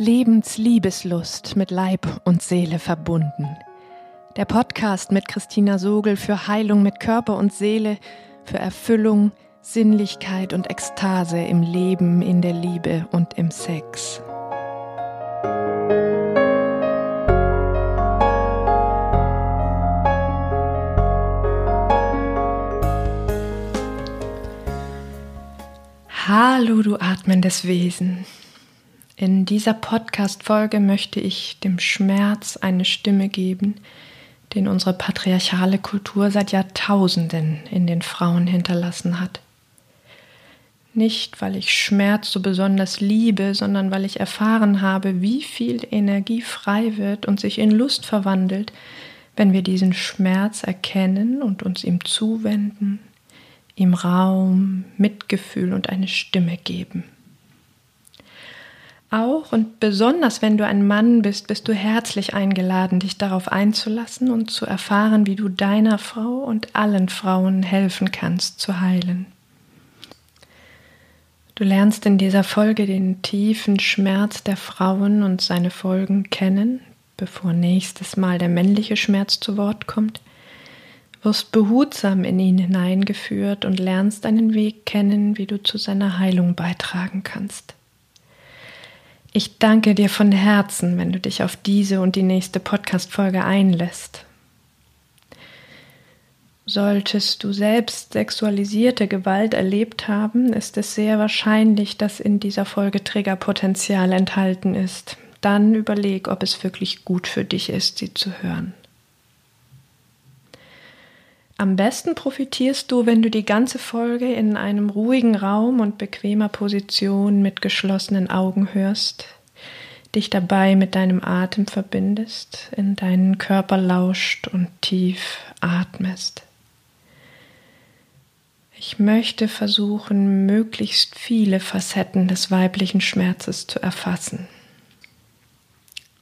Lebensliebeslust mit Leib und Seele verbunden. Der Podcast mit Christina Sogel für Heilung mit Körper und Seele, für Erfüllung, Sinnlichkeit und Ekstase im Leben, in der Liebe und im Sex. Hallo, du atmendes Wesen. In dieser Podcast-Folge möchte ich dem Schmerz eine Stimme geben, den unsere patriarchale Kultur seit Jahrtausenden in den Frauen hinterlassen hat. Nicht, weil ich Schmerz so besonders liebe, sondern weil ich erfahren habe, wie viel Energie frei wird und sich in Lust verwandelt, wenn wir diesen Schmerz erkennen und uns ihm zuwenden, ihm Raum, Mitgefühl und eine Stimme geben. Auch und besonders wenn du ein Mann bist, bist du herzlich eingeladen, dich darauf einzulassen und zu erfahren, wie du deiner Frau und allen Frauen helfen kannst zu heilen. Du lernst in dieser Folge den tiefen Schmerz der Frauen und seine Folgen kennen, bevor nächstes Mal der männliche Schmerz zu Wort kommt, wirst behutsam in ihn hineingeführt und lernst einen Weg kennen, wie du zu seiner Heilung beitragen kannst. Ich danke dir von Herzen, wenn du dich auf diese und die nächste Podcast-Folge einlässt. Solltest du selbst sexualisierte Gewalt erlebt haben, ist es sehr wahrscheinlich, dass in dieser Folge Triggerpotenzial enthalten ist. Dann überleg, ob es wirklich gut für dich ist, sie zu hören. Am besten profitierst du, wenn du die ganze Folge in einem ruhigen Raum und bequemer Position mit geschlossenen Augen hörst, dich dabei mit deinem Atem verbindest, in deinen Körper lauscht und tief atmest. Ich möchte versuchen, möglichst viele Facetten des weiblichen Schmerzes zu erfassen.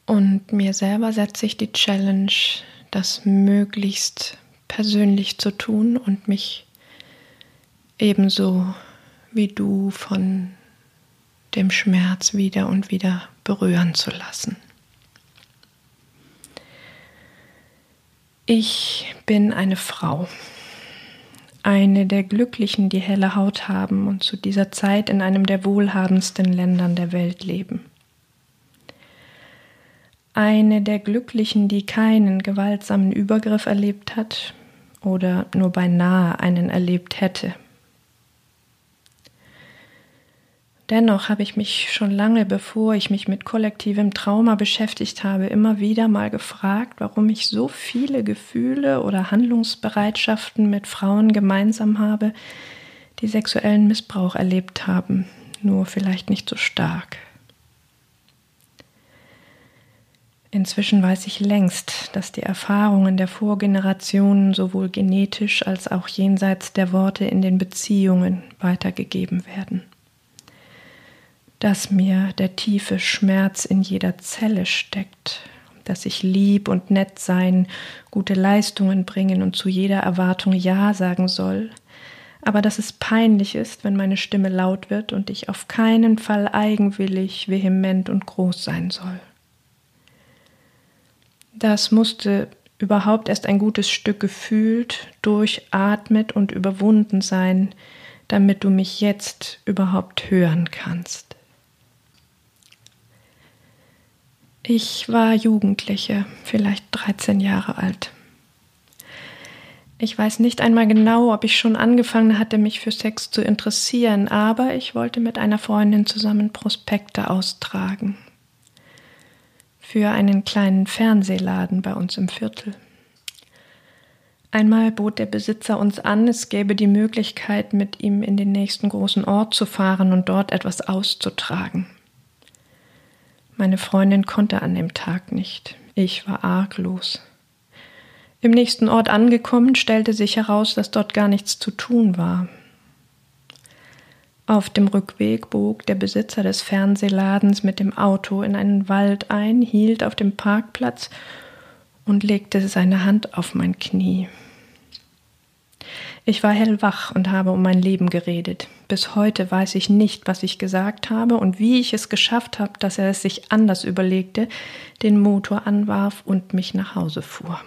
Und mir selber setze ich die Challenge, das möglichst persönlich zu tun und mich ebenso wie du von dem Schmerz wieder und wieder berühren zu lassen. Ich bin eine Frau, eine der Glücklichen, die helle Haut haben und zu dieser Zeit in einem der wohlhabendsten Ländern der Welt leben. Eine der Glücklichen, die keinen gewaltsamen Übergriff erlebt hat, oder nur beinahe einen erlebt hätte. Dennoch habe ich mich schon lange bevor ich mich mit kollektivem Trauma beschäftigt habe, immer wieder mal gefragt, warum ich so viele Gefühle oder Handlungsbereitschaften mit Frauen gemeinsam habe, die sexuellen Missbrauch erlebt haben, nur vielleicht nicht so stark. Inzwischen weiß ich längst, dass die Erfahrungen der Vorgenerationen sowohl genetisch als auch jenseits der Worte in den Beziehungen weitergegeben werden. Dass mir der tiefe Schmerz in jeder Zelle steckt, dass ich lieb und nett sein, gute Leistungen bringen und zu jeder Erwartung Ja sagen soll, aber dass es peinlich ist, wenn meine Stimme laut wird und ich auf keinen Fall eigenwillig, vehement und groß sein soll. Das musste überhaupt erst ein gutes Stück gefühlt, durchatmet und überwunden sein, damit du mich jetzt überhaupt hören kannst. Ich war Jugendliche, vielleicht 13 Jahre alt. Ich weiß nicht einmal genau, ob ich schon angefangen hatte, mich für Sex zu interessieren, aber ich wollte mit einer Freundin zusammen Prospekte austragen für einen kleinen Fernsehladen bei uns im Viertel. Einmal bot der Besitzer uns an, es gäbe die Möglichkeit, mit ihm in den nächsten großen Ort zu fahren und dort etwas auszutragen. Meine Freundin konnte an dem Tag nicht. Ich war arglos. Im nächsten Ort angekommen, stellte sich heraus, dass dort gar nichts zu tun war. Auf dem Rückweg bog der Besitzer des Fernsehladens mit dem Auto in einen Wald ein, hielt auf dem Parkplatz und legte seine Hand auf mein Knie. Ich war hellwach und habe um mein Leben geredet. Bis heute weiß ich nicht, was ich gesagt habe und wie ich es geschafft habe, dass er es sich anders überlegte, den Motor anwarf und mich nach Hause fuhr.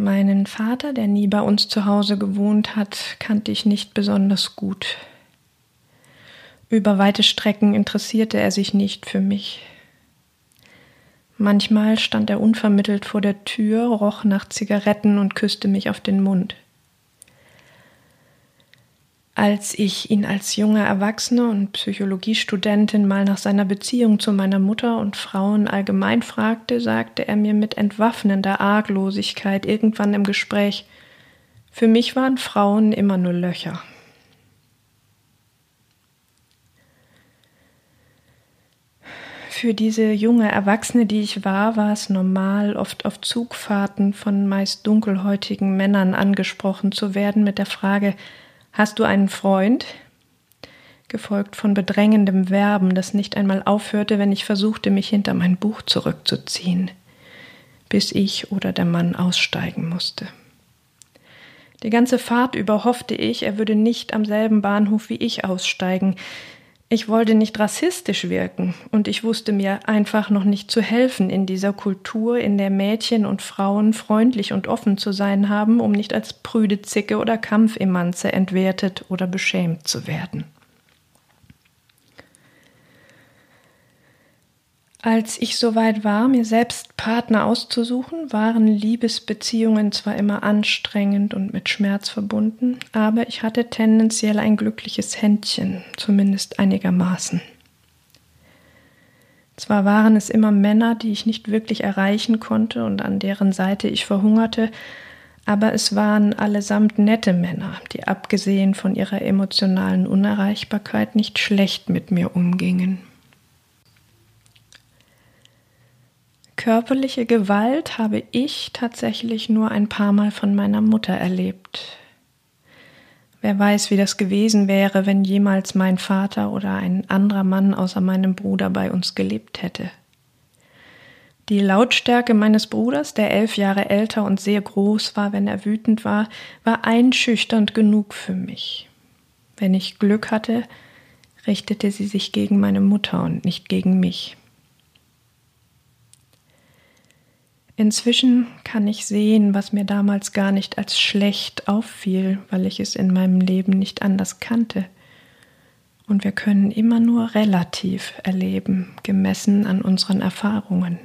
Meinen Vater, der nie bei uns zu Hause gewohnt hat, kannte ich nicht besonders gut. Über weite Strecken interessierte er sich nicht für mich. Manchmal stand er unvermittelt vor der Tür, roch nach Zigaretten und küsste mich auf den Mund. Als ich ihn als junge Erwachsene und Psychologiestudentin mal nach seiner Beziehung zu meiner Mutter und Frauen allgemein fragte, sagte er mir mit entwaffnender Arglosigkeit irgendwann im Gespräch, für mich waren Frauen immer nur Löcher. Für diese junge Erwachsene, die ich war, war es normal, oft auf Zugfahrten von meist dunkelhäutigen Männern angesprochen zu werden mit der Frage, hast du einen Freund? gefolgt von bedrängendem Werben, das nicht einmal aufhörte, wenn ich versuchte, mich hinter mein Buch zurückzuziehen, bis ich oder der Mann aussteigen musste. Die ganze Fahrt über hoffte ich, er würde nicht am selben Bahnhof wie ich aussteigen, ich wollte nicht rassistisch wirken und ich wusste mir einfach noch nicht zu helfen in dieser Kultur, in der Mädchen und Frauen freundlich und offen zu sein haben, um nicht als prüde Zicke oder Kampfemanze entwertet oder beschämt zu werden. Als ich soweit war, mir selbst Partner auszusuchen, waren Liebesbeziehungen zwar immer anstrengend und mit Schmerz verbunden, aber ich hatte tendenziell ein glückliches Händchen, zumindest einigermaßen. Zwar waren es immer Männer, die ich nicht wirklich erreichen konnte und an deren Seite ich verhungerte, aber es waren allesamt nette Männer, die abgesehen von ihrer emotionalen Unerreichbarkeit nicht schlecht mit mir umgingen. Körperliche Gewalt habe ich tatsächlich nur ein paar Mal von meiner Mutter erlebt. Wer weiß, wie das gewesen wäre, wenn jemals mein Vater oder ein anderer Mann außer meinem Bruder bei uns gelebt hätte. Die Lautstärke meines Bruders, der elf Jahre älter und sehr groß war, wenn er wütend war, war einschüchternd genug für mich. Wenn ich Glück hatte, richtete sie sich gegen meine Mutter und nicht gegen mich. Inzwischen kann ich sehen, was mir damals gar nicht als schlecht auffiel, weil ich es in meinem Leben nicht anders kannte. Und wir können immer nur relativ erleben, gemessen an unseren Erfahrungen.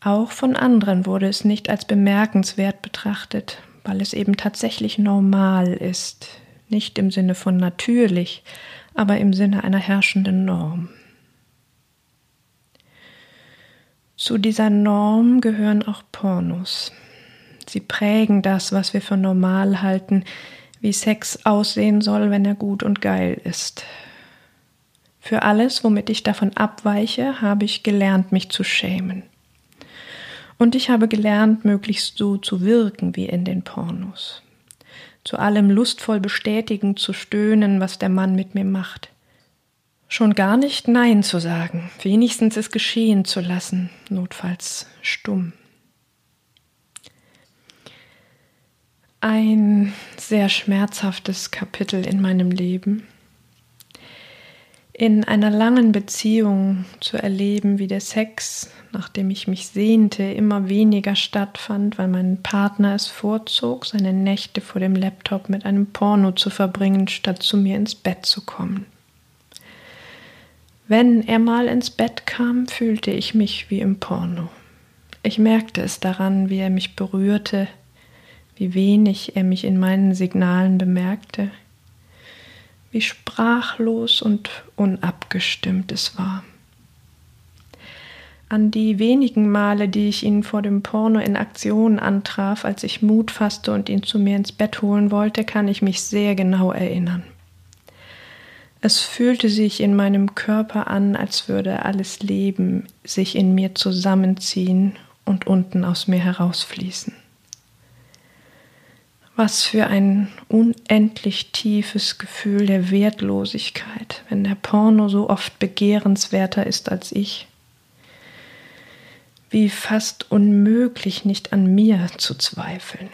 Auch von anderen wurde es nicht als bemerkenswert betrachtet, weil es eben tatsächlich normal ist, nicht im Sinne von natürlich, aber im Sinne einer herrschenden Norm. Zu dieser Norm gehören auch Pornos. Sie prägen das, was wir für normal halten, wie Sex aussehen soll, wenn er gut und geil ist. Für alles, womit ich davon abweiche, habe ich gelernt, mich zu schämen. Und ich habe gelernt, möglichst so zu wirken wie in den Pornos. Zu allem lustvoll bestätigen, zu stöhnen, was der Mann mit mir macht. Schon gar nicht Nein zu sagen, wenigstens es geschehen zu lassen, notfalls stumm. Ein sehr schmerzhaftes Kapitel in meinem Leben. In einer langen Beziehung zu erleben, wie der Sex, nachdem ich mich sehnte, immer weniger stattfand, weil mein Partner es vorzog, seine Nächte vor dem Laptop mit einem Porno zu verbringen, statt zu mir ins Bett zu kommen. Wenn er mal ins Bett kam, fühlte ich mich wie im Porno. Ich merkte es daran, wie er mich berührte, wie wenig er mich in meinen Signalen bemerkte, wie sprachlos und unabgestimmt es war. An die wenigen Male, die ich ihn vor dem Porno in Aktion antraf, als ich Mut fasste und ihn zu mir ins Bett holen wollte, kann ich mich sehr genau erinnern. Es fühlte sich in meinem Körper an, als würde alles Leben sich in mir zusammenziehen und unten aus mir herausfließen. Was für ein unendlich tiefes Gefühl der Wertlosigkeit, wenn der Porno so oft begehrenswerter ist als ich. wie fast unmöglich, nicht an mir zu zweifeln.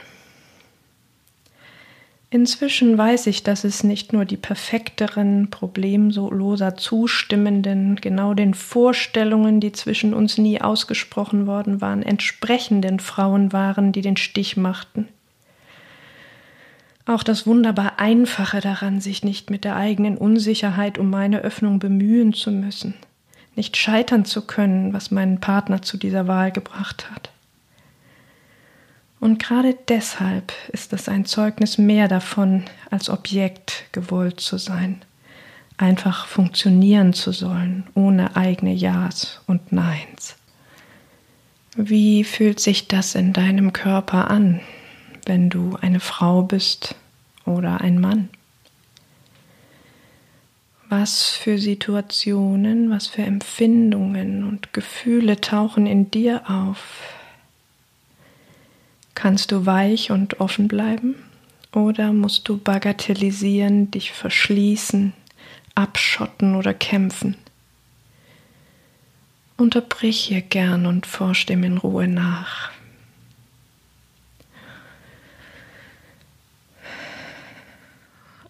Inzwischen weiß ich, dass es nicht nur die perfekteren, problemloser zustimmenden, genau den Vorstellungen, die zwischen uns nie ausgesprochen worden waren, entsprechenden Frauen waren, die den Stich machten. Auch das wunderbar Einfache daran, sich nicht mit der eigenen Unsicherheit um meine Öffnung bemühen zu müssen, nicht scheitern zu können, was meinen Partner zu dieser Wahl gebracht hat. Und gerade deshalb ist es ein Zeugnis mehr davon, als Objekt gewollt zu sein, einfach funktionieren zu sollen, ohne eigene Ja's und Neins. Wie fühlt sich das in deinem Körper an, wenn du eine Frau bist oder ein Mann? Was für Situationen, was für Empfindungen und Gefühle tauchen in dir auf, Kannst du weich und offen bleiben oder musst du bagatellisieren, dich verschließen, abschotten oder kämpfen? Unterbrich hier gern und forsch dem in Ruhe nach.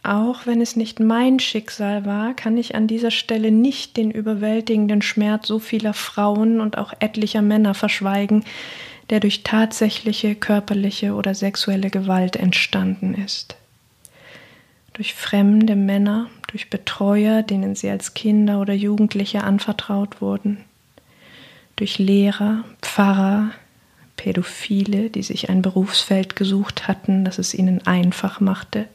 Auch wenn es nicht mein Schicksal war, kann ich an dieser Stelle nicht den überwältigenden Schmerz so vieler Frauen und auch etlicher Männer verschweigen, der durch tatsächliche körperliche oder sexuelle Gewalt entstanden ist. Durch fremde Männer, durch Betreuer, denen sie als Kinder oder Jugendliche anvertraut wurden, durch Lehrer, Pfarrer, Pädophile, die sich ein Berufsfeld gesucht hatten, das es ihnen einfach machte,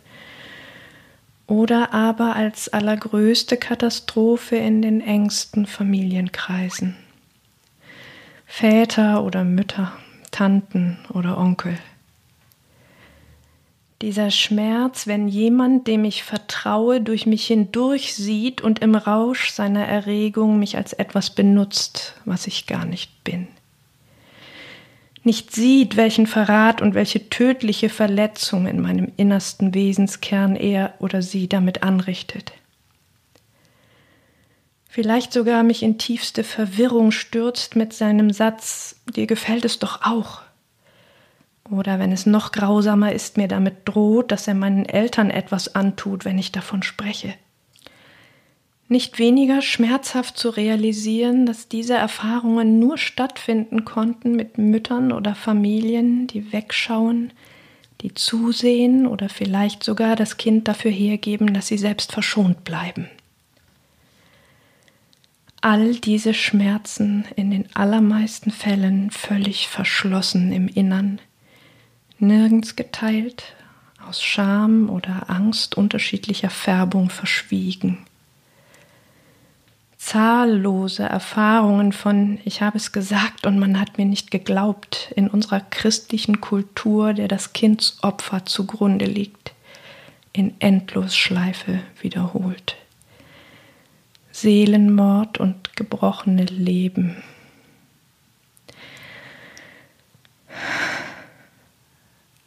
oder aber als allergrößte Katastrophe in den engsten Familienkreisen. Väter oder Mütter, Tanten oder Onkel. Dieser Schmerz, wenn jemand, dem ich vertraue, durch mich hindurch sieht und im Rausch seiner Erregung mich als etwas benutzt, was ich gar nicht bin. Nicht sieht, welchen Verrat und welche tödliche Verletzung in meinem innersten Wesenskern er oder sie damit anrichtet vielleicht sogar mich in tiefste Verwirrung stürzt mit seinem Satz, dir gefällt es doch auch. Oder wenn es noch grausamer ist, mir damit droht, dass er meinen Eltern etwas antut, wenn ich davon spreche. Nicht weniger schmerzhaft zu realisieren, dass diese Erfahrungen nur stattfinden konnten mit Müttern oder Familien, die wegschauen, die zusehen oder vielleicht sogar das Kind dafür hergeben, dass sie selbst verschont bleiben all diese Schmerzen in den allermeisten Fällen völlig verschlossen im Innern, nirgends geteilt, aus Scham oder Angst unterschiedlicher Färbung verschwiegen. Zahllose Erfahrungen von Ich habe es gesagt und man hat mir nicht geglaubt in unserer christlichen Kultur, der das Kindsopfer zugrunde liegt, in Endlosschleife wiederholt. Seelenmord und gebrochene Leben.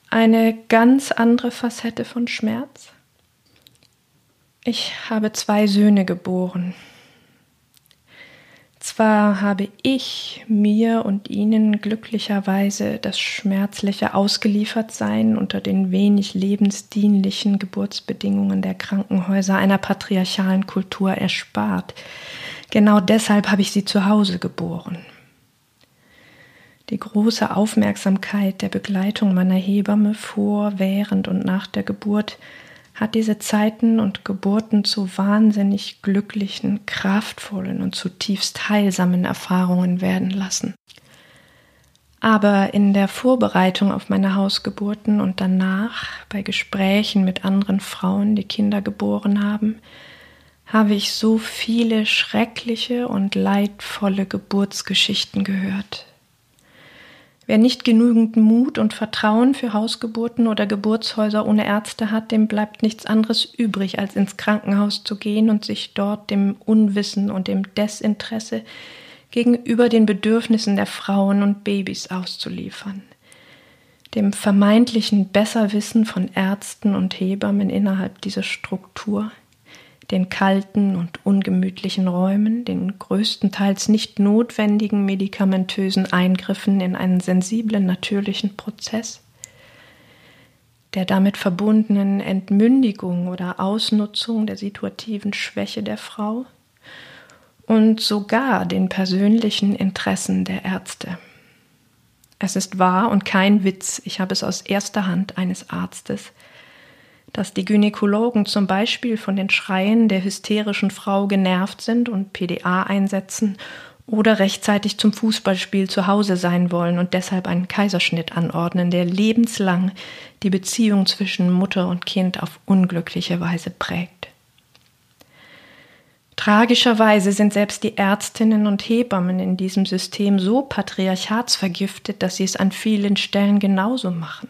Eine ganz andere Facette von Schmerz. Ich habe zwei Söhne geboren. Zwar habe ich mir und Ihnen glücklicherweise das schmerzliche Ausgeliefertsein unter den wenig lebensdienlichen Geburtsbedingungen der Krankenhäuser einer patriarchalen Kultur erspart. Genau deshalb habe ich sie zu Hause geboren. Die große Aufmerksamkeit der Begleitung meiner Hebamme vor, während und nach der Geburt hat diese Zeiten und Geburten zu wahnsinnig glücklichen, kraftvollen und zutiefst heilsamen Erfahrungen werden lassen. Aber in der Vorbereitung auf meine Hausgeburten und danach bei Gesprächen mit anderen Frauen, die Kinder geboren haben, habe ich so viele schreckliche und leidvolle Geburtsgeschichten gehört, Wer nicht genügend Mut und Vertrauen für Hausgeburten oder Geburtshäuser ohne Ärzte hat, dem bleibt nichts anderes übrig, als ins Krankenhaus zu gehen und sich dort dem Unwissen und dem Desinteresse gegenüber den Bedürfnissen der Frauen und Babys auszuliefern. Dem vermeintlichen Besserwissen von Ärzten und Hebammen innerhalb dieser Struktur, den kalten und ungemütlichen Räumen, den größtenteils nicht notwendigen medikamentösen Eingriffen in einen sensiblen natürlichen Prozess, der damit verbundenen Entmündigung oder Ausnutzung der situativen Schwäche der Frau und sogar den persönlichen Interessen der Ärzte. Es ist wahr und kein Witz, ich habe es aus erster Hand eines Arztes, dass die Gynäkologen zum Beispiel von den Schreien der hysterischen Frau genervt sind und PDA einsetzen oder rechtzeitig zum Fußballspiel zu Hause sein wollen und deshalb einen Kaiserschnitt anordnen, der lebenslang die Beziehung zwischen Mutter und Kind auf unglückliche Weise prägt. Tragischerweise sind selbst die Ärztinnen und Hebammen in diesem System so patriarchatsvergiftet, dass sie es an vielen Stellen genauso machen.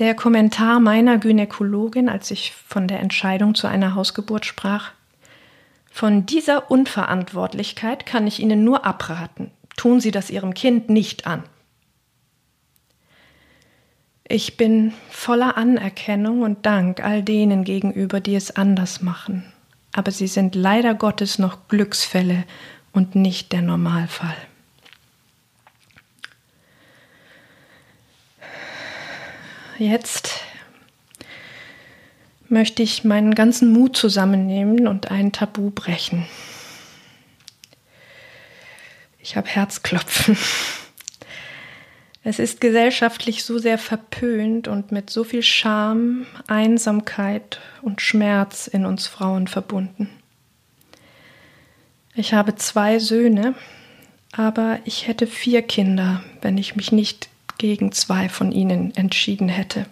Der Kommentar meiner Gynäkologin, als ich von der Entscheidung zu einer Hausgeburt sprach, von dieser Unverantwortlichkeit kann ich Ihnen nur abraten. Tun Sie das Ihrem Kind nicht an. Ich bin voller Anerkennung und Dank all denen gegenüber, die es anders machen aber sie sind leider Gottes noch Glücksfälle und nicht der Normalfall. Jetzt möchte ich meinen ganzen Mut zusammennehmen und ein Tabu brechen. Ich habe Herzklopfen. Es ist gesellschaftlich so sehr verpönt und mit so viel Scham, Einsamkeit und Schmerz in uns Frauen verbunden. Ich habe zwei Söhne, aber ich hätte vier Kinder, wenn ich mich nicht gegen zwei von ihnen entschieden hätte.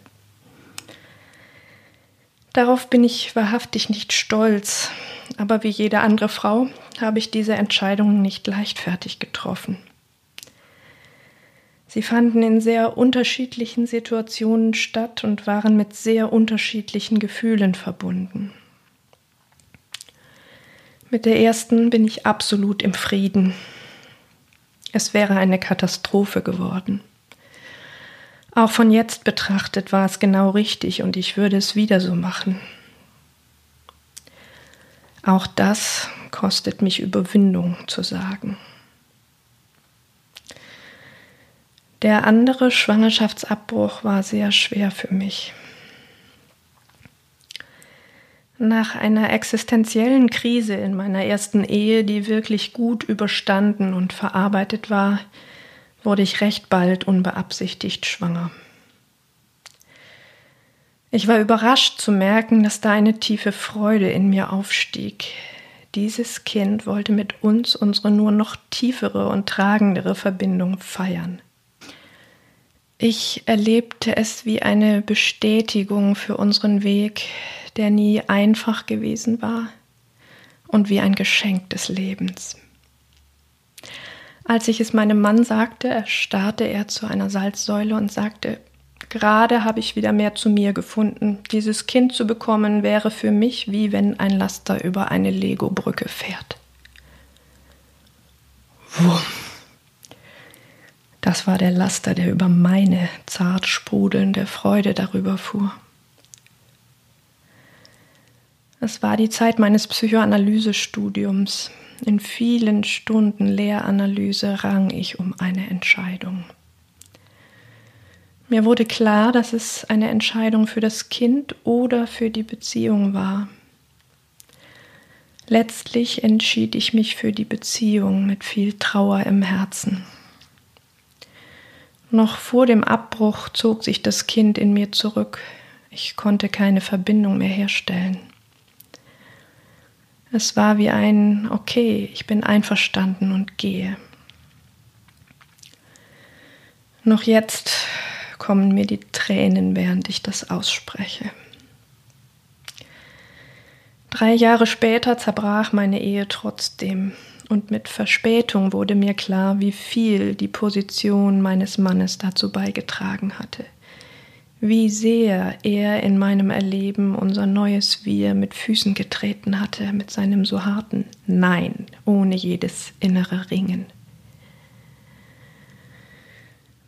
Darauf bin ich wahrhaftig nicht stolz, aber wie jede andere Frau habe ich diese Entscheidung nicht leichtfertig getroffen. Sie fanden in sehr unterschiedlichen Situationen statt und waren mit sehr unterschiedlichen Gefühlen verbunden. Mit der ersten bin ich absolut im Frieden. Es wäre eine Katastrophe geworden. Auch von jetzt betrachtet war es genau richtig und ich würde es wieder so machen. Auch das kostet mich Überwindung zu sagen. Der andere Schwangerschaftsabbruch war sehr schwer für mich. Nach einer existenziellen Krise in meiner ersten Ehe, die wirklich gut überstanden und verarbeitet war, wurde ich recht bald unbeabsichtigt schwanger. Ich war überrascht zu merken, dass da eine tiefe Freude in mir aufstieg. Dieses Kind wollte mit uns unsere nur noch tiefere und tragendere Verbindung feiern. Ich erlebte es wie eine Bestätigung für unseren Weg, der nie einfach gewesen war und wie ein Geschenk des Lebens. Als ich es meinem Mann sagte, erstarrte er zu einer Salzsäule und sagte, gerade habe ich wieder mehr zu mir gefunden. Dieses Kind zu bekommen wäre für mich wie wenn ein Laster über eine Lego-Brücke fährt. Wumm. Das war der Laster, der über meine zart sprudelnde Freude darüber fuhr. Es war die Zeit meines Psychoanalysestudiums. In vielen Stunden Lehranalyse rang ich um eine Entscheidung. Mir wurde klar, dass es eine Entscheidung für das Kind oder für die Beziehung war. Letztlich entschied ich mich für die Beziehung mit viel Trauer im Herzen. Noch vor dem Abbruch zog sich das Kind in mir zurück. Ich konnte keine Verbindung mehr herstellen. Es war wie ein Okay, ich bin einverstanden und gehe. Noch jetzt kommen mir die Tränen, während ich das ausspreche. Drei Jahre später zerbrach meine Ehe trotzdem und mit Verspätung wurde mir klar, wie viel die Position meines Mannes dazu beigetragen hatte, wie sehr er in meinem Erleben unser neues Wir mit Füßen getreten hatte, mit seinem so harten Nein, ohne jedes innere Ringen.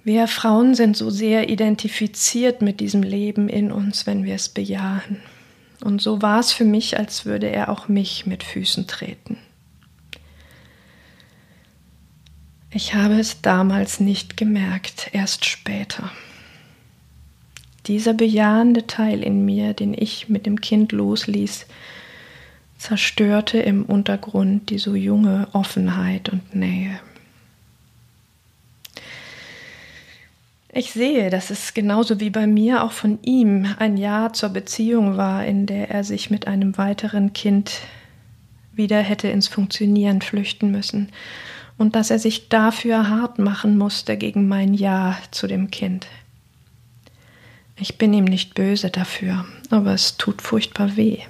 Wir Frauen sind so sehr identifiziert mit diesem Leben in uns, wenn wir es bejahen. Und so war es für mich, als würde er auch mich mit Füßen treten. Ich habe es damals nicht gemerkt, erst später. Dieser bejahende Teil in mir, den ich mit dem Kind losließ, zerstörte im Untergrund die so junge Offenheit und Nähe. Ich sehe, dass es genauso wie bei mir auch von ihm ein Ja zur Beziehung war, in der er sich mit einem weiteren Kind wieder hätte ins Funktionieren flüchten müssen und dass er sich dafür hart machen musste gegen mein Ja zu dem Kind. Ich bin ihm nicht böse dafür, aber es tut furchtbar weh.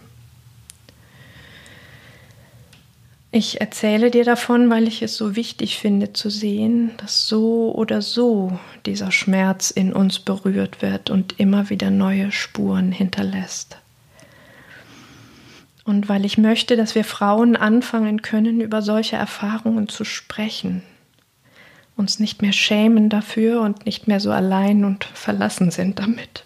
Ich erzähle dir davon, weil ich es so wichtig finde zu sehen, dass so oder so dieser Schmerz in uns berührt wird und immer wieder neue Spuren hinterlässt. Und weil ich möchte, dass wir Frauen anfangen können, über solche Erfahrungen zu sprechen, uns nicht mehr schämen dafür und nicht mehr so allein und verlassen sind damit.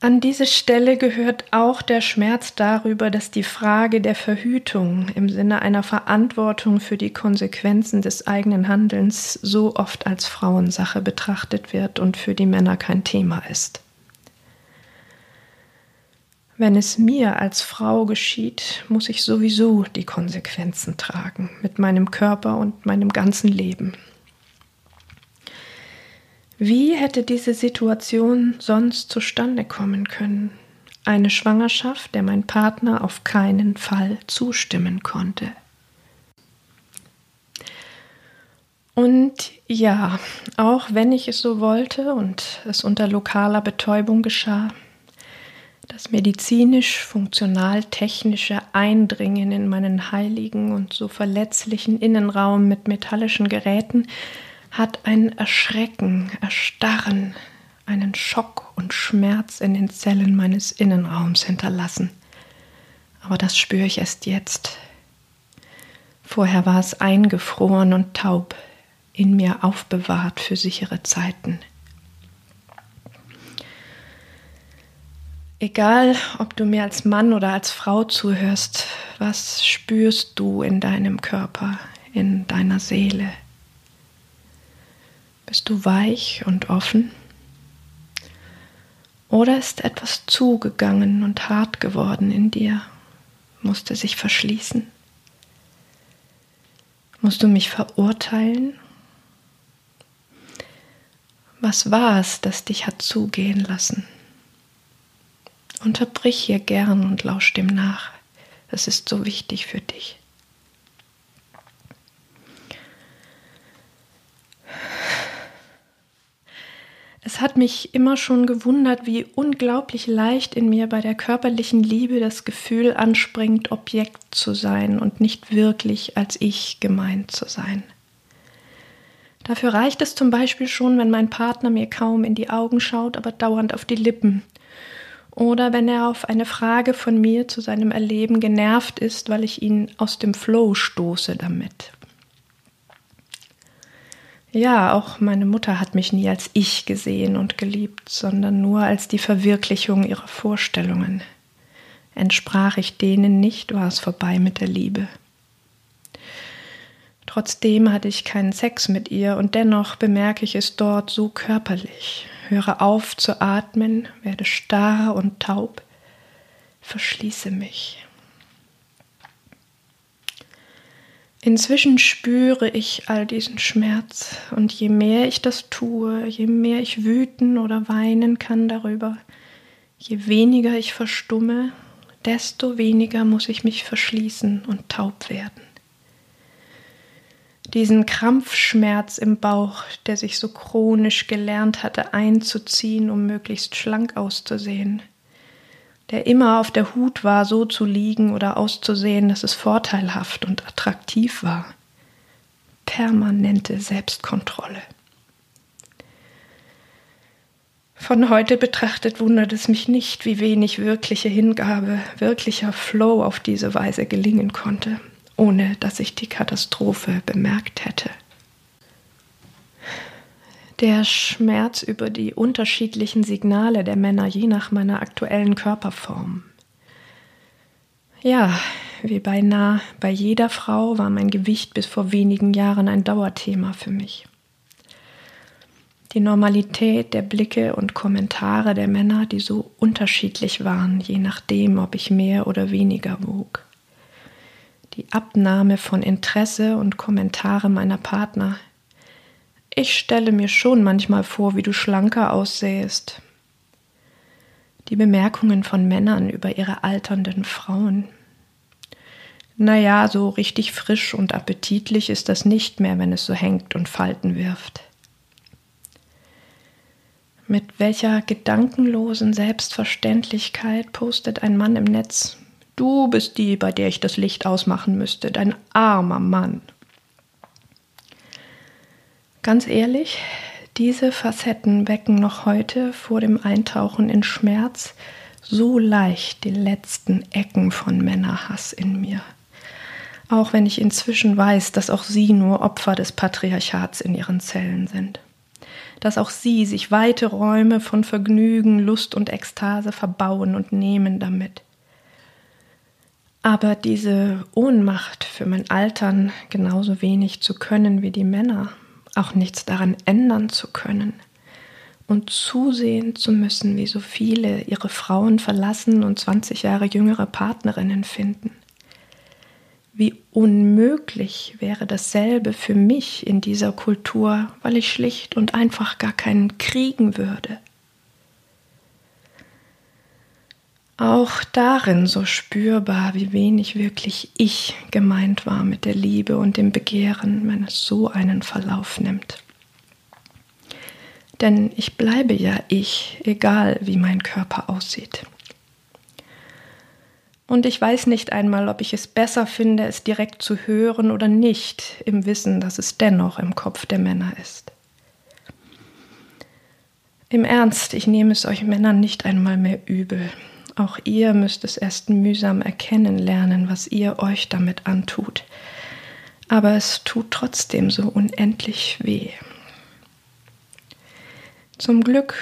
An diese Stelle gehört auch der Schmerz darüber, dass die Frage der Verhütung im Sinne einer Verantwortung für die Konsequenzen des eigenen Handelns so oft als Frauensache betrachtet wird und für die Männer kein Thema ist. Wenn es mir als Frau geschieht, muss ich sowieso die Konsequenzen tragen mit meinem Körper und meinem ganzen Leben. Wie hätte diese Situation sonst zustande kommen können? Eine Schwangerschaft, der mein Partner auf keinen Fall zustimmen konnte. Und ja, auch wenn ich es so wollte und es unter lokaler Betäubung geschah, das medizinisch-funktional-technische Eindringen in meinen heiligen und so verletzlichen Innenraum mit metallischen Geräten hat ein Erschrecken, Erstarren, einen Schock und Schmerz in den Zellen meines Innenraums hinterlassen. Aber das spüre ich erst jetzt. Vorher war es eingefroren und taub, in mir aufbewahrt für sichere Zeiten. Egal, ob du mir als Mann oder als Frau zuhörst, was spürst du in deinem Körper, in deiner Seele? Bist du weich und offen? Oder ist etwas zugegangen und hart geworden in dir, musste sich verschließen? Musst du mich verurteilen? Was war es, das dich hat zugehen lassen? Unterbrich hier gern und lausch dem nach. Es ist so wichtig für dich. Es hat mich immer schon gewundert, wie unglaublich leicht in mir bei der körperlichen Liebe das Gefühl anspringt, Objekt zu sein und nicht wirklich als ich gemeint zu sein. Dafür reicht es zum Beispiel schon, wenn mein Partner mir kaum in die Augen schaut, aber dauernd auf die Lippen. Oder wenn er auf eine Frage von mir zu seinem Erleben genervt ist, weil ich ihn aus dem Flow stoße damit, ja, auch meine Mutter hat mich nie als ich gesehen und geliebt, sondern nur als die Verwirklichung ihrer Vorstellungen. Entsprach ich denen nicht, war es vorbei mit der Liebe. Trotzdem hatte ich keinen Sex mit ihr und dennoch bemerke ich es dort so körperlich. Höre auf zu atmen, werde starr und taub, verschließe mich. Inzwischen spüre ich all diesen Schmerz und je mehr ich das tue, je mehr ich wüten oder weinen kann darüber, je weniger ich verstumme, desto weniger muss ich mich verschließen und taub werden. Diesen Krampfschmerz im Bauch, der sich so chronisch gelernt hatte einzuziehen, um möglichst schlank auszusehen, der immer auf der Hut war, so zu liegen oder auszusehen, dass es vorteilhaft und attraktiv war. Permanente Selbstkontrolle. Von heute betrachtet wundert es mich nicht, wie wenig wirkliche Hingabe, wirklicher Flow auf diese Weise gelingen konnte, ohne dass ich die Katastrophe bemerkt hätte. Der Schmerz über die unterschiedlichen Signale der Männer je nach meiner aktuellen Körperform. Ja, wie beinahe bei jeder Frau war mein Gewicht bis vor wenigen Jahren ein Dauerthema für mich. Die Normalität der Blicke und Kommentare der Männer, die so unterschiedlich waren, je nachdem, ob ich mehr oder weniger wog. Die Abnahme von Interesse und Kommentare meiner Partner, ich stelle mir schon manchmal vor, wie du schlanker aussähest. Die Bemerkungen von Männern über ihre alternden Frauen. Naja, so richtig frisch und appetitlich ist das nicht mehr, wenn es so hängt und Falten wirft. Mit welcher gedankenlosen Selbstverständlichkeit postet ein Mann im Netz, du bist die, bei der ich das Licht ausmachen müsste, dein armer Mann. Ganz ehrlich, diese Facetten wecken noch heute vor dem Eintauchen in Schmerz so leicht die letzten Ecken von Männerhass in mir. Auch wenn ich inzwischen weiß, dass auch sie nur Opfer des Patriarchats in ihren Zellen sind. Dass auch sie sich weite Räume von Vergnügen, Lust und Ekstase verbauen und nehmen damit. Aber diese Ohnmacht für mein Altern genauso wenig zu können wie die Männer auch nichts daran ändern zu können und zusehen zu müssen, wie so viele ihre Frauen verlassen und 20 Jahre jüngere Partnerinnen finden. Wie unmöglich wäre dasselbe für mich in dieser Kultur, weil ich schlicht und einfach gar keinen kriegen würde. Auch darin so spürbar, wie wenig wirklich ich gemeint war mit der Liebe und dem Begehren, wenn es so einen Verlauf nimmt. Denn ich bleibe ja ich, egal wie mein Körper aussieht. Und ich weiß nicht einmal, ob ich es besser finde, es direkt zu hören oder nicht, im Wissen, dass es dennoch im Kopf der Männer ist. Im Ernst, ich nehme es euch Männern nicht einmal mehr übel, auch ihr müsst es erst mühsam erkennen lernen, was ihr euch damit antut. Aber es tut trotzdem so unendlich weh. Zum Glück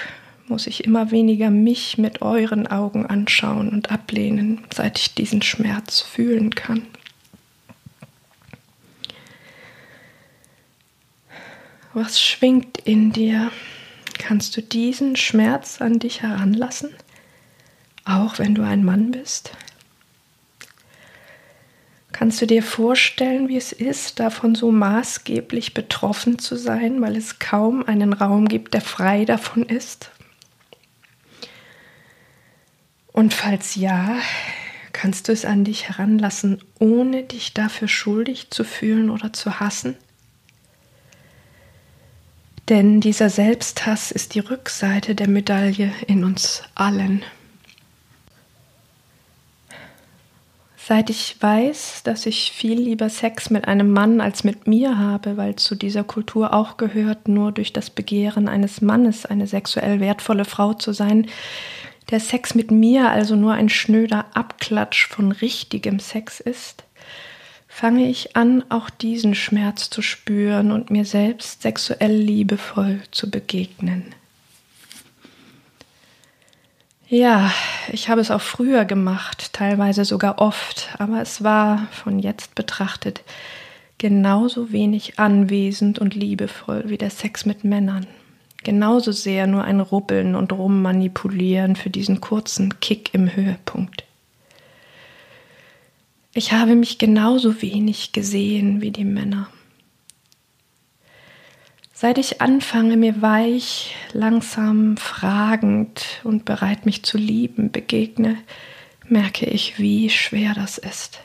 muss ich immer weniger mich mit euren Augen anschauen und ablehnen, seit ich diesen Schmerz fühlen kann. Was schwingt in dir? Kannst du diesen Schmerz an dich heranlassen? Auch wenn du ein Mann bist? Kannst du dir vorstellen, wie es ist, davon so maßgeblich betroffen zu sein, weil es kaum einen Raum gibt, der frei davon ist? Und falls ja, kannst du es an dich heranlassen, ohne dich dafür schuldig zu fühlen oder zu hassen? Denn dieser Selbsthass ist die Rückseite der Medaille in uns allen. Seit ich weiß, dass ich viel lieber Sex mit einem Mann als mit mir habe, weil zu dieser Kultur auch gehört, nur durch das Begehren eines Mannes eine sexuell wertvolle Frau zu sein, der Sex mit mir also nur ein schnöder Abklatsch von richtigem Sex ist, fange ich an, auch diesen Schmerz zu spüren und mir selbst sexuell liebevoll zu begegnen. Ja, ich habe es auch früher gemacht, teilweise sogar oft, aber es war von jetzt betrachtet genauso wenig anwesend und liebevoll wie der Sex mit Männern. Genauso sehr nur ein Ruppeln und Rummanipulieren für diesen kurzen Kick im Höhepunkt. Ich habe mich genauso wenig gesehen wie die Männer. Seit ich anfange, mir weich, langsam, fragend und bereit, mich zu lieben, begegne, merke ich, wie schwer das ist.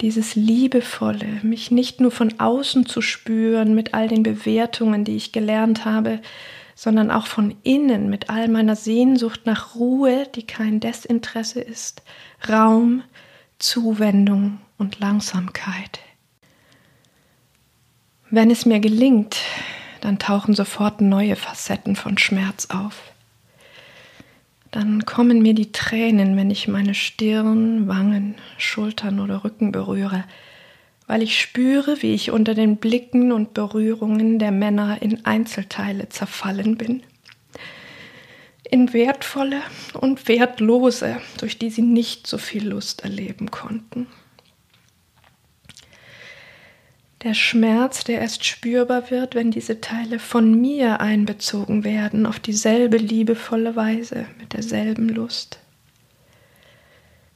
Dieses Liebevolle, mich nicht nur von außen zu spüren mit all den Bewertungen, die ich gelernt habe, sondern auch von innen mit all meiner Sehnsucht nach Ruhe, die kein Desinteresse ist, Raum, Zuwendung und Langsamkeit. Wenn es mir gelingt, dann tauchen sofort neue Facetten von Schmerz auf. Dann kommen mir die Tränen, wenn ich meine Stirn, Wangen, Schultern oder Rücken berühre, weil ich spüre, wie ich unter den Blicken und Berührungen der Männer in Einzelteile zerfallen bin. In wertvolle und wertlose, durch die sie nicht so viel Lust erleben konnten. Der Schmerz, der erst spürbar wird, wenn diese Teile von mir einbezogen werden auf dieselbe liebevolle Weise, mit derselben Lust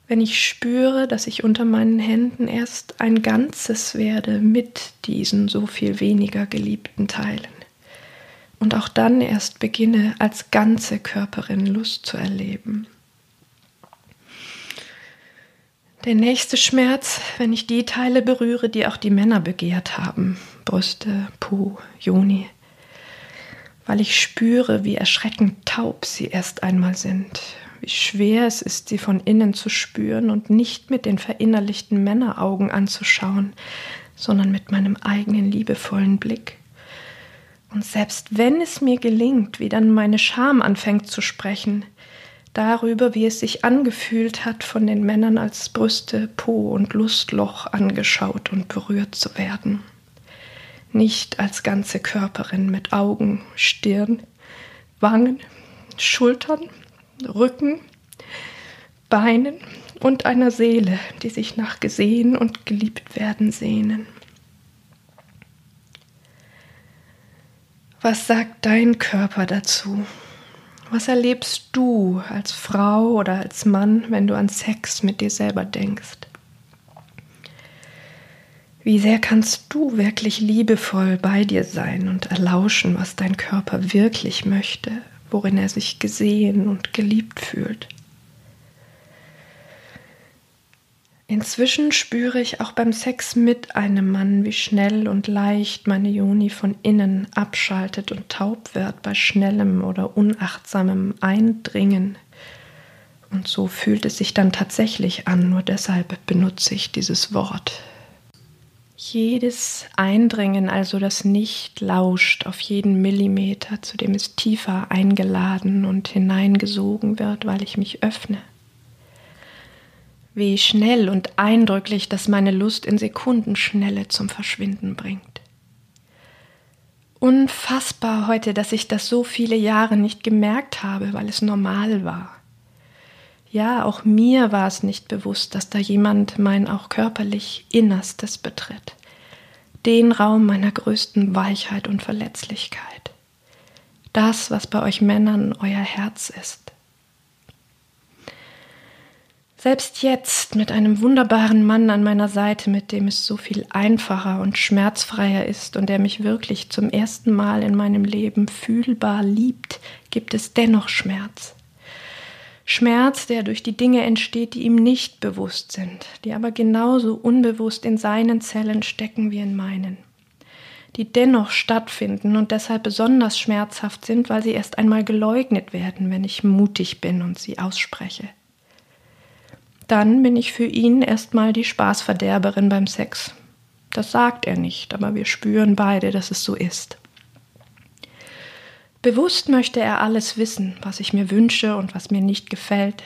wenn ich spüre, dass ich unter meinen Händen erst ein Ganzes werde mit diesen so viel weniger geliebten Teilen. Und auch dann erst beginne, als ganze Körperin Lust zu erleben. Der nächste Schmerz, wenn ich die Teile berühre, die auch die Männer begehrt haben. Brüste, Po, Joni. Weil ich spüre, wie erschreckend taub sie erst einmal sind wie schwer es ist, sie von innen zu spüren und nicht mit den verinnerlichten Männeraugen anzuschauen, sondern mit meinem eigenen liebevollen Blick. Und selbst wenn es mir gelingt, wie dann meine Scham anfängt zu sprechen, darüber, wie es sich angefühlt hat, von den Männern als Brüste, Po und Lustloch angeschaut und berührt zu werden. Nicht als ganze Körperin mit Augen, Stirn, Wangen, Schultern, Rücken, Beinen und einer Seele, die sich nach gesehen und geliebt werden sehnen. Was sagt dein Körper dazu? Was erlebst du als Frau oder als Mann, wenn du an Sex mit dir selber denkst? Wie sehr kannst du wirklich liebevoll bei dir sein und erlauschen, was dein Körper wirklich möchte, worin er sich gesehen und geliebt fühlt. Inzwischen spüre ich auch beim Sex mit einem Mann, wie schnell und leicht meine Juni von innen abschaltet und taub wird bei schnellem oder unachtsamem Eindringen. Und so fühlt es sich dann tatsächlich an, nur deshalb benutze ich dieses Wort. Jedes Eindringen, also das Nicht, lauscht auf jeden Millimeter, zu dem es tiefer eingeladen und hineingesogen wird, weil ich mich öffne. Wie schnell und eindrücklich das meine Lust in Sekundenschnelle zum Verschwinden bringt. Unfassbar heute, dass ich das so viele Jahre nicht gemerkt habe, weil es normal war. Ja, auch mir war es nicht bewusst, dass da jemand mein auch körperlich Innerstes betritt. Den Raum meiner größten Weichheit und Verletzlichkeit. Das, was bei euch Männern euer Herz ist. Selbst jetzt mit einem wunderbaren Mann an meiner Seite, mit dem es so viel einfacher und schmerzfreier ist und der mich wirklich zum ersten Mal in meinem Leben fühlbar liebt, gibt es dennoch Schmerz. Schmerz, der durch die Dinge entsteht, die ihm nicht bewusst sind, die aber genauso unbewusst in seinen Zellen stecken wie in meinen, die dennoch stattfinden und deshalb besonders schmerzhaft sind, weil sie erst einmal geleugnet werden, wenn ich mutig bin und sie ausspreche. Dann bin ich für ihn erstmal die Spaßverderberin beim Sex. Das sagt er nicht, aber wir spüren beide, dass es so ist. Bewusst möchte er alles wissen, was ich mir wünsche und was mir nicht gefällt.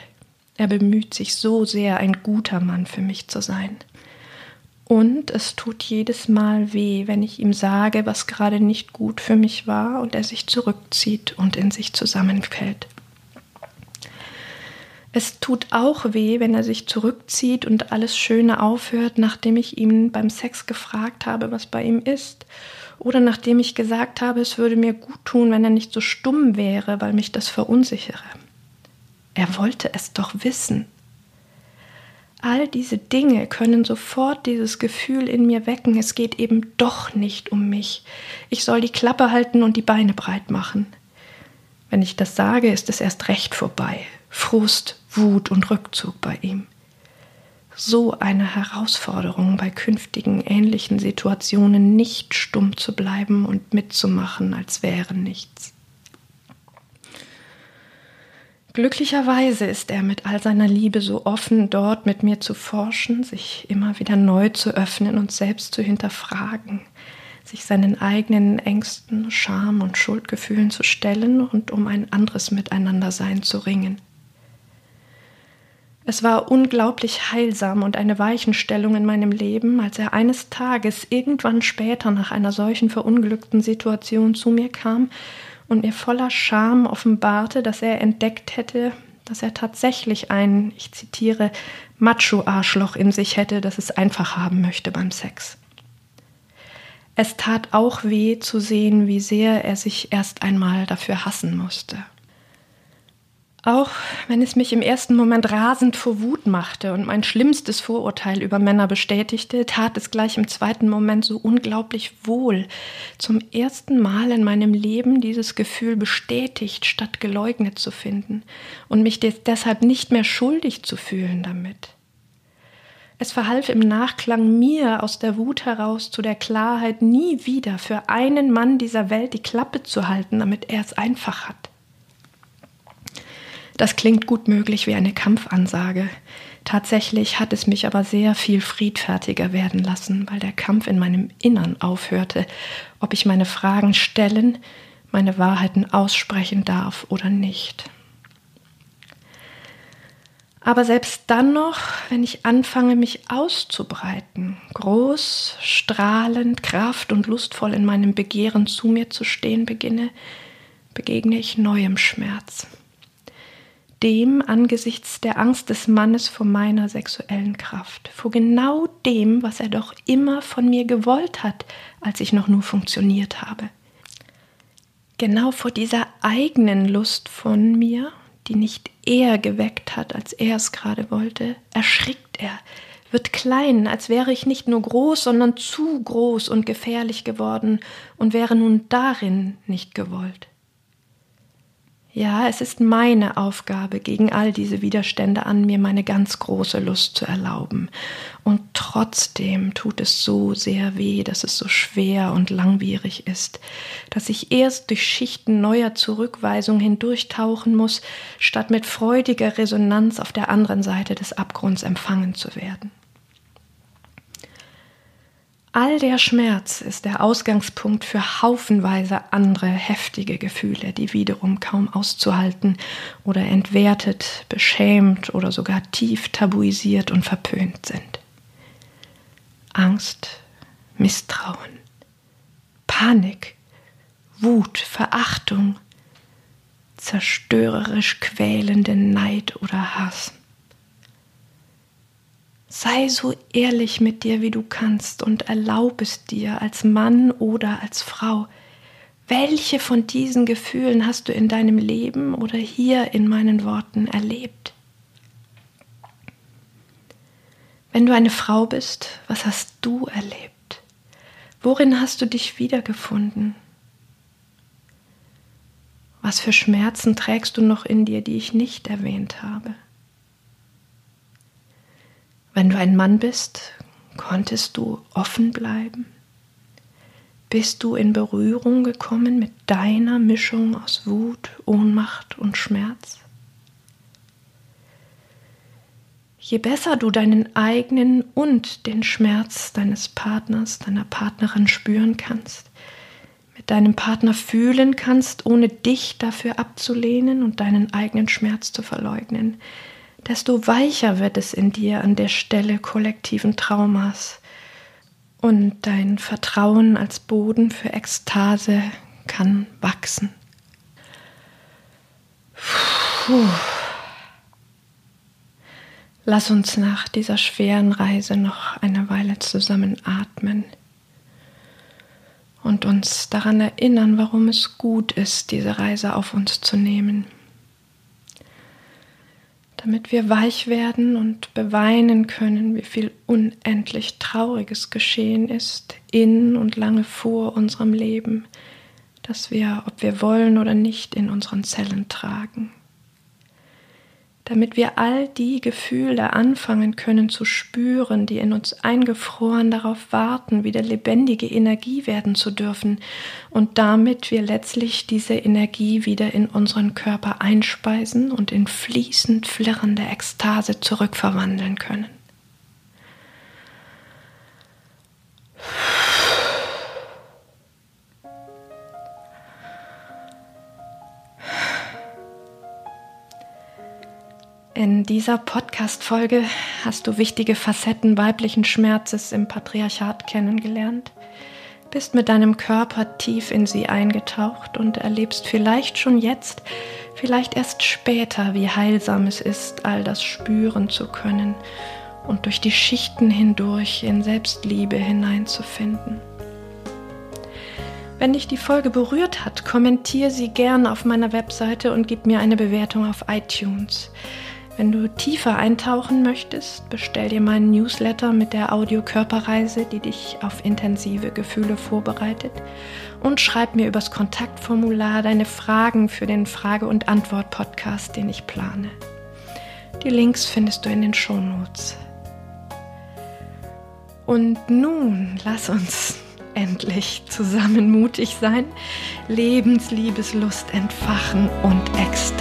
Er bemüht sich so sehr, ein guter Mann für mich zu sein. Und es tut jedes Mal weh, wenn ich ihm sage, was gerade nicht gut für mich war und er sich zurückzieht und in sich zusammenfällt. Es tut auch weh, wenn er sich zurückzieht und alles Schöne aufhört, nachdem ich ihn beim Sex gefragt habe, was bei ihm ist oder nachdem ich gesagt habe, es würde mir gut tun, wenn er nicht so stumm wäre, weil mich das verunsichere. Er wollte es doch wissen. All diese Dinge können sofort dieses Gefühl in mir wecken, es geht eben doch nicht um mich. Ich soll die Klappe halten und die Beine breit machen. Wenn ich das sage, ist es erst recht vorbei. Frust, Wut und Rückzug bei ihm so eine Herausforderung, bei künftigen ähnlichen Situationen nicht stumm zu bleiben und mitzumachen, als wäre nichts. Glücklicherweise ist er mit all seiner Liebe so offen, dort mit mir zu forschen, sich immer wieder neu zu öffnen und selbst zu hinterfragen, sich seinen eigenen Ängsten, Scham und Schuldgefühlen zu stellen und um ein anderes Miteinandersein zu ringen. Es war unglaublich heilsam und eine Weichenstellung in meinem Leben, als er eines Tages irgendwann später nach einer solchen verunglückten Situation zu mir kam und mir voller Scham offenbarte, dass er entdeckt hätte, dass er tatsächlich ein, ich zitiere, Macho-Arschloch in sich hätte, das es einfach haben möchte beim Sex. Es tat auch weh zu sehen, wie sehr er sich erst einmal dafür hassen musste. Auch wenn es mich im ersten Moment rasend vor Wut machte und mein schlimmstes Vorurteil über Männer bestätigte, tat es gleich im zweiten Moment so unglaublich wohl, zum ersten Mal in meinem Leben dieses Gefühl bestätigt statt geleugnet zu finden und mich deshalb nicht mehr schuldig zu fühlen damit. Es verhalf im Nachklang mir aus der Wut heraus zu der Klarheit, nie wieder für einen Mann dieser Welt die Klappe zu halten, damit er es einfach hat. Das klingt gut möglich wie eine Kampfansage. Tatsächlich hat es mich aber sehr viel friedfertiger werden lassen, weil der Kampf in meinem Innern aufhörte, ob ich meine Fragen stellen, meine Wahrheiten aussprechen darf oder nicht. Aber selbst dann noch, wenn ich anfange, mich auszubreiten, groß, strahlend, kraft und lustvoll in meinem Begehren zu mir zu stehen beginne, begegne ich neuem Schmerz dem angesichts der Angst des Mannes vor meiner sexuellen Kraft, vor genau dem, was er doch immer von mir gewollt hat, als ich noch nur funktioniert habe. Genau vor dieser eigenen Lust von mir, die nicht er geweckt hat, als er es gerade wollte, erschrickt er, wird klein, als wäre ich nicht nur groß, sondern zu groß und gefährlich geworden und wäre nun darin nicht gewollt. Ja, es ist meine Aufgabe, gegen all diese Widerstände an mir meine ganz große Lust zu erlauben. Und trotzdem tut es so sehr weh, dass es so schwer und langwierig ist, dass ich erst durch Schichten neuer Zurückweisung hindurchtauchen muss, statt mit freudiger Resonanz auf der anderen Seite des Abgrunds empfangen zu werden. All der Schmerz ist der Ausgangspunkt für haufenweise andere heftige Gefühle, die wiederum kaum auszuhalten oder entwertet, beschämt oder sogar tief tabuisiert und verpönt sind. Angst, Misstrauen, Panik, Wut, Verachtung, zerstörerisch quälende Neid oder Hass. Sei so ehrlich mit dir, wie du kannst und erlaub es dir als Mann oder als Frau. Welche von diesen Gefühlen hast du in deinem Leben oder hier in meinen Worten erlebt? Wenn du eine Frau bist, was hast du erlebt? Worin hast du dich wiedergefunden? Was für Schmerzen trägst du noch in dir, die ich nicht erwähnt habe? Wenn du ein Mann bist, konntest du offen bleiben? Bist du in Berührung gekommen mit deiner Mischung aus Wut, Ohnmacht und Schmerz? Je besser du deinen eigenen und den Schmerz deines Partners, deiner Partnerin spüren kannst, mit deinem Partner fühlen kannst, ohne dich dafür abzulehnen und deinen eigenen Schmerz zu verleugnen, desto weicher wird es in dir an der Stelle kollektiven Traumas. Und dein Vertrauen als Boden für Ekstase kann wachsen. Puh. Lass uns nach dieser schweren Reise noch eine Weile zusammen atmen und uns daran erinnern, warum es gut ist, diese Reise auf uns zu nehmen damit wir weich werden und beweinen können, wie viel unendlich Trauriges geschehen ist in und lange vor unserem Leben, das wir, ob wir wollen oder nicht, in unseren Zellen tragen damit wir all die Gefühle anfangen können zu spüren, die in uns eingefroren darauf warten, wieder lebendige Energie werden zu dürfen und damit wir letztlich diese Energie wieder in unseren Körper einspeisen und in fließend flirrende Ekstase zurückverwandeln können. In dieser Podcast-Folge hast du wichtige Facetten weiblichen Schmerzes im Patriarchat kennengelernt, bist mit deinem Körper tief in sie eingetaucht und erlebst vielleicht schon jetzt, vielleicht erst später, wie heilsam es ist, all das spüren zu können und durch die Schichten hindurch in Selbstliebe hineinzufinden. Wenn dich die Folge berührt hat, kommentiere sie gern auf meiner Webseite und gib mir eine Bewertung auf iTunes. Wenn du tiefer eintauchen möchtest, bestell dir meinen Newsletter mit der Audio-Körperreise, die dich auf intensive Gefühle vorbereitet und schreib mir übers Kontaktformular deine Fragen für den Frage- und Antwort-Podcast, den ich plane. Die Links findest du in den Shownotes. Und nun lass uns endlich zusammen mutig sein, Lebensliebeslust entfachen und Ekstase